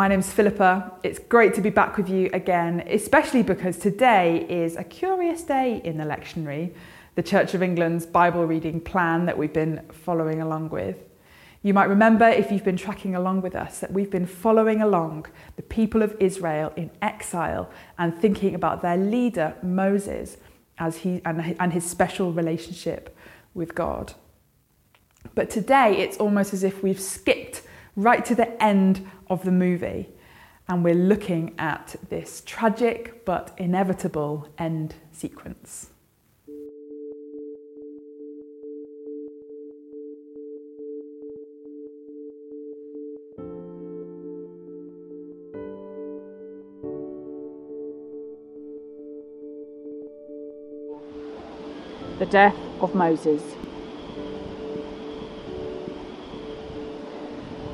my name's Philippa. It's great to be back with you again, especially because today is a curious day in the lectionary, the Church of England's Bible reading plan that we've been following along with. You might remember, if you've been tracking along with us, that we've been following along the people of Israel in exile and thinking about their leader, Moses, as he, and, and his special relationship with God. But today, it's almost as if we've skipped right to the end of the movie and we're looking at this tragic but inevitable end sequence. The death of Moses.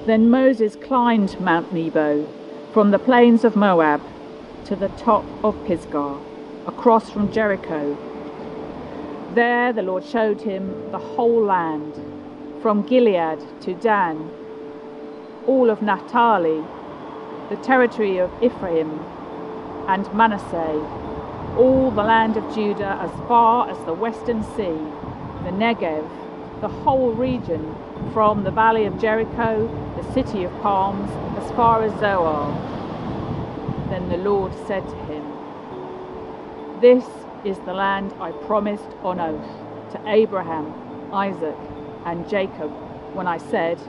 Then Moses climbed Mount Nebo from the plains of Moab to the top of Pisgah, across from Jericho. There the Lord showed him the whole land, from Gilead to Dan, all of Naphtali, the territory of Ephraim and Manasseh, all the land of Judah as far as the western sea, the Negev, the whole region from the valley of Jericho, the city of palms, as far as Zoar. Then the Lord said to him, This is the land I promised on oath to Abraham, Isaac, and Jacob when I said,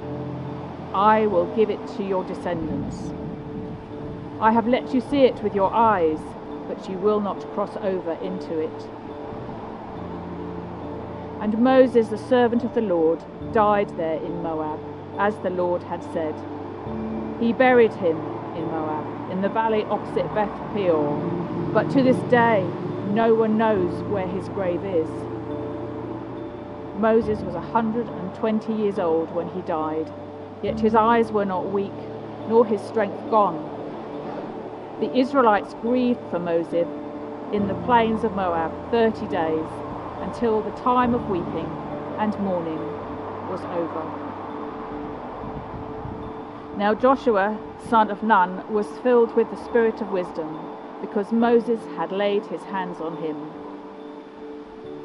I will give it to your descendants. I have let you see it with your eyes, but you will not cross over into it. And Moses, the servant of the Lord, died there in Moab, as the Lord had said. He buried him in Moab, in the valley opposite Beth Peor. But to this day, no one knows where his grave is. Moses was a 120 years old when he died, yet his eyes were not weak, nor his strength gone. The Israelites grieved for Moses in the plains of Moab 30 days until the time of weeping and mourning was over. Now Joshua, son of Nun, was filled with the spirit of wisdom, because Moses had laid his hands on him.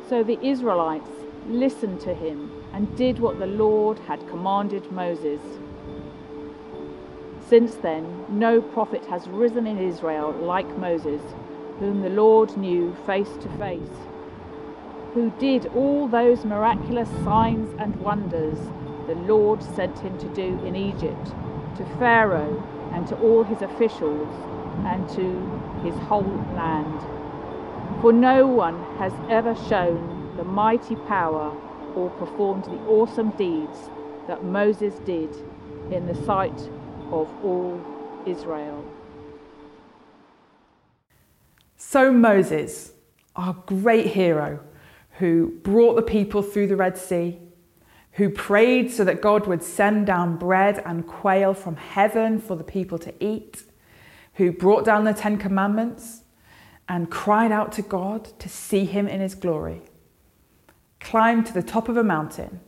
So the Israelites listened to him and did what the Lord had commanded Moses. Since then, no prophet has risen in Israel like Moses, whom the Lord knew face to face who did all those miraculous signs and wonders the Lord sent him to do in Egypt, to Pharaoh and to all his officials and to his whole land. For no one has ever shown the mighty power or performed the awesome deeds that Moses did in the sight of all Israel. So, Moses, our great hero, who brought the people through the Red Sea, who prayed so that God would send down bread and quail from heaven for the people to eat, who brought down the Ten Commandments and cried out to God to see him in his glory, climbed to the top of a mountain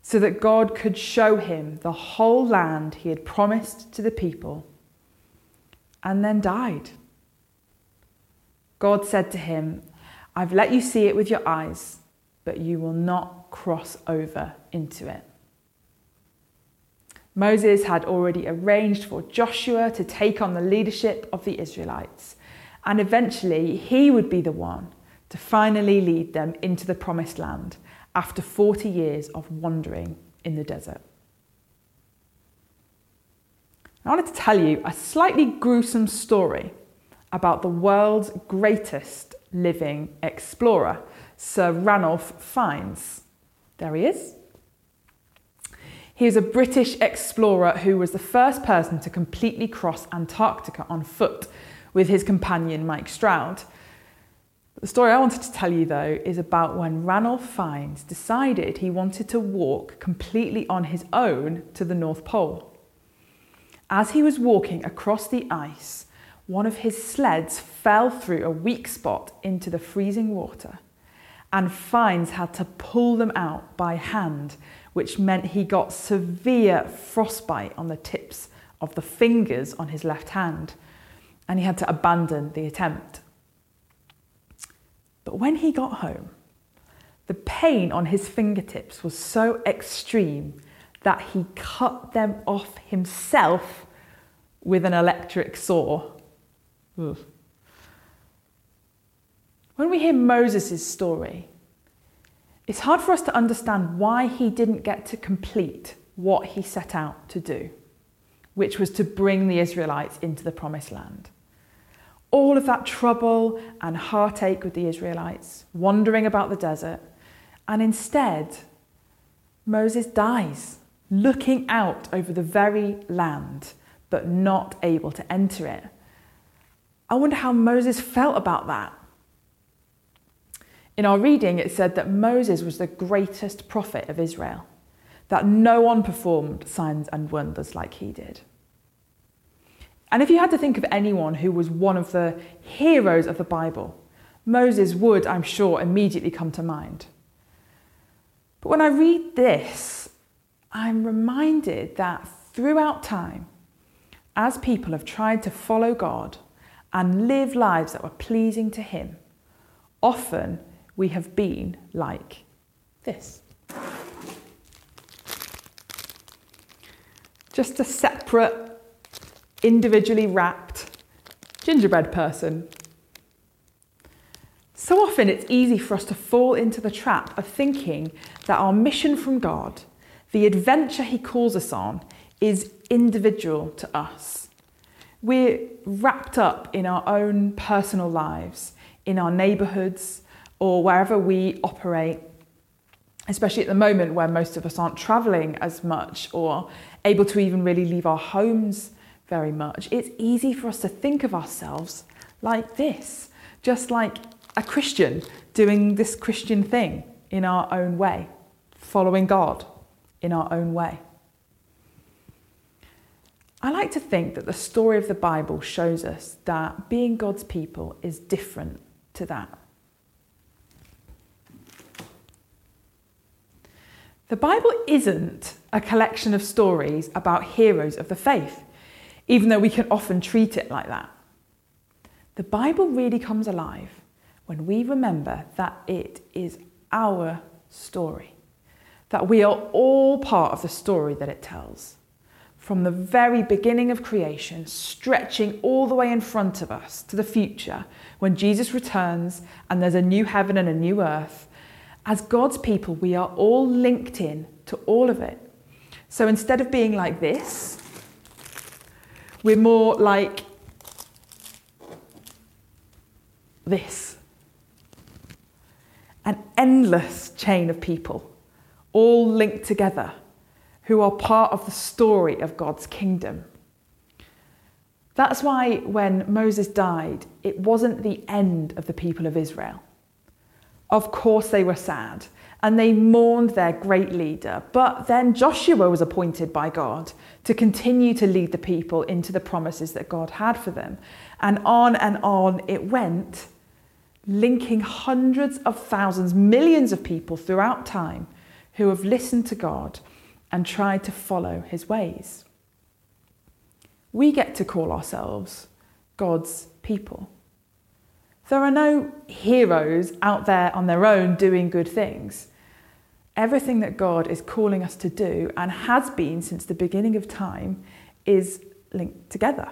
so that God could show him the whole land he had promised to the people, and then died. God said to him, I've let you see it with your eyes, but you will not cross over into it. Moses had already arranged for Joshua to take on the leadership of the Israelites, and eventually he would be the one to finally lead them into the promised land after 40 years of wandering in the desert. I wanted to tell you a slightly gruesome story about the world's greatest living explorer, Sir Ranulph Fiennes. There he is. He was a British explorer who was the first person to completely cross Antarctica on foot with his companion Mike Stroud. The story I wanted to tell you, though, is about when Ranulph Fiennes decided he wanted to walk completely on his own to the North Pole. As he was walking across the ice, one of his sleds fell through a weak spot into the freezing water, and Fiennes had to pull them out by hand, which meant he got severe frostbite on the tips of the fingers on his left hand, and he had to abandon the attempt. But when he got home, the pain on his fingertips was so extreme that he cut them off himself with an electric saw. Ugh. When we hear Moses' story, it's hard for us to understand why he didn't get to complete what he set out to do, which was to bring the Israelites into the promised land. All of that trouble and heartache with the Israelites, wandering about the desert, and instead, Moses dies looking out over the very land, but not able to enter it. I wonder how Moses felt about that. In our reading, it said that Moses was the greatest prophet of Israel, that no one performed signs and wonders like he did. And if you had to think of anyone who was one of the heroes of the Bible, Moses would, I'm sure, immediately come to mind. But when I read this, I'm reminded that throughout time, as people have tried to follow God and live lives that were pleasing to Him, often we have been like this. Just a separate, individually wrapped gingerbread person. So often it's easy for us to fall into the trap of thinking that our mission from God, the adventure He calls us on, is individual to us. We're wrapped up in our own personal lives, in our neighbourhoods, or wherever we operate, especially at the moment where most of us aren't travelling as much or able to even really leave our homes very much. It's easy for us to think of ourselves like this, just like a Christian doing this Christian thing in our own way, following God in our own way. I like to think that the story of the Bible shows us that being God's people is different to that. The Bible isn't a collection of stories about heroes of the faith, even though we can often treat it like that. The Bible really comes alive when we remember that it is our story, that we are all part of the story that it tells from the very beginning of creation, stretching all the way in front of us to the future when Jesus returns and there's a new heaven and a new earth. As God's people, we are all linked in to all of it. So instead of being like this, we're more like this an endless chain of people, all linked together who are part of the story of God's kingdom. That's why when Moses died, it wasn't the end of the people of Israel. Of course, they were sad and they mourned their great leader. But then Joshua was appointed by God to continue to lead the people into the promises that God had for them. And on and on it went, linking hundreds of thousands, millions of people throughout time who have listened to God and tried to follow his ways. We get to call ourselves God's people. There are no heroes out there on their own doing good things. Everything that God is calling us to do and has been since the beginning of time is linked together.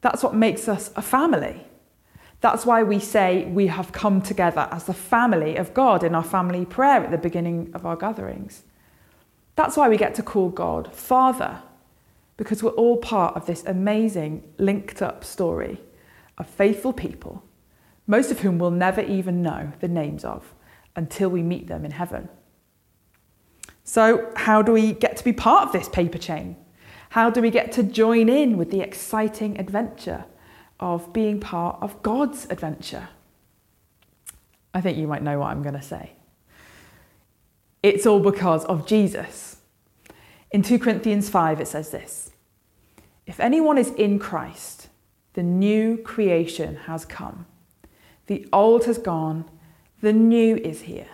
That's what makes us a family. That's why we say we have come together as the family of God in our family prayer at the beginning of our gatherings. That's why we get to call God Father, because we're all part of this amazing linked up story of faithful people, most of whom we'll never even know the names of until we meet them in heaven. So, how do we get to be part of this paper chain? How do we get to join in with the exciting adventure of being part of God's adventure? I think you might know what I'm going to say. It's all because of Jesus. In 2 Corinthians 5, it says this If anyone is in Christ, the new creation has come. The old has gone, the new is here.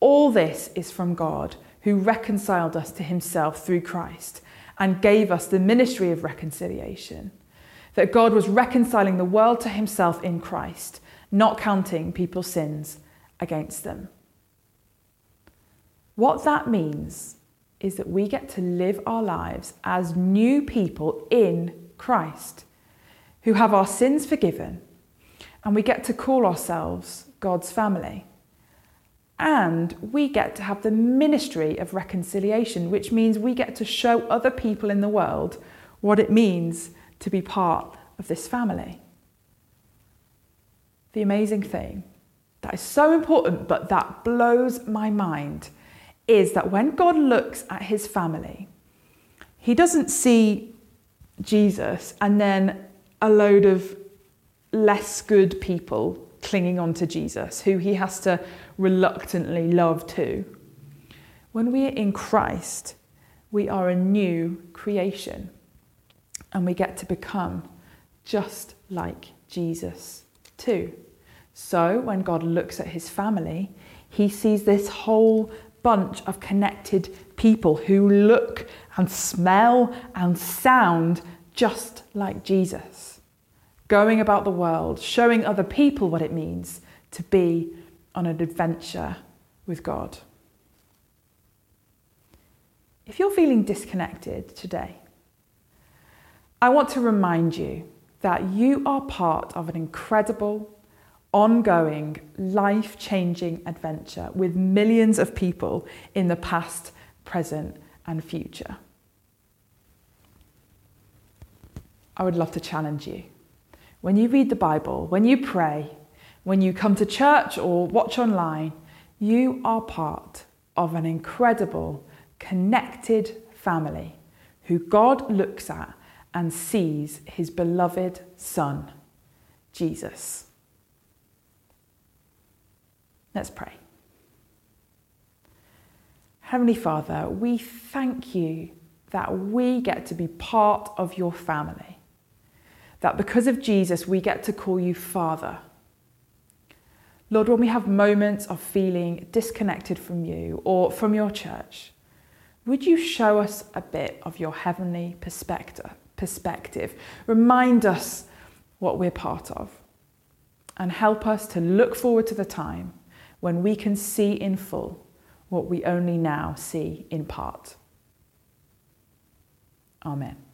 All this is from God, who reconciled us to himself through Christ and gave us the ministry of reconciliation. That God was reconciling the world to himself in Christ, not counting people's sins against them. What that means is that we get to live our lives as new people in Christ who have our sins forgiven, and we get to call ourselves God's family. And we get to have the ministry of reconciliation, which means we get to show other people in the world what it means to be part of this family. The amazing thing that is so important, but that blows my mind, is that when God looks at his family, he doesn't see Jesus and then a load of less good people clinging on to Jesus, who he has to reluctantly love too. When we are in Christ, we are a new creation and we get to become just like Jesus too. So when God looks at his family, he sees this whole bunch of connected people who look and smell and sound just like Jesus, going about the world, showing other people what it means to be on an adventure with God. If you're feeling disconnected today, I want to remind you that you are part of an incredible, ongoing, life changing adventure with millions of people in the past, present, and future. I would love to challenge you. When you read the Bible, when you pray, when you come to church or watch online, you are part of an incredible, connected family who God looks at and sees his beloved Son, Jesus. Let's pray. Heavenly Father, we thank you that we get to be part of your family. That because of Jesus, we get to call you Father Lord, when we have moments of feeling disconnected from you or from your church, would you show us a bit of your heavenly perspective? perspective? Remind us what we're part of and help us to look forward to the time when we can see in full what we only now see in part. Amen.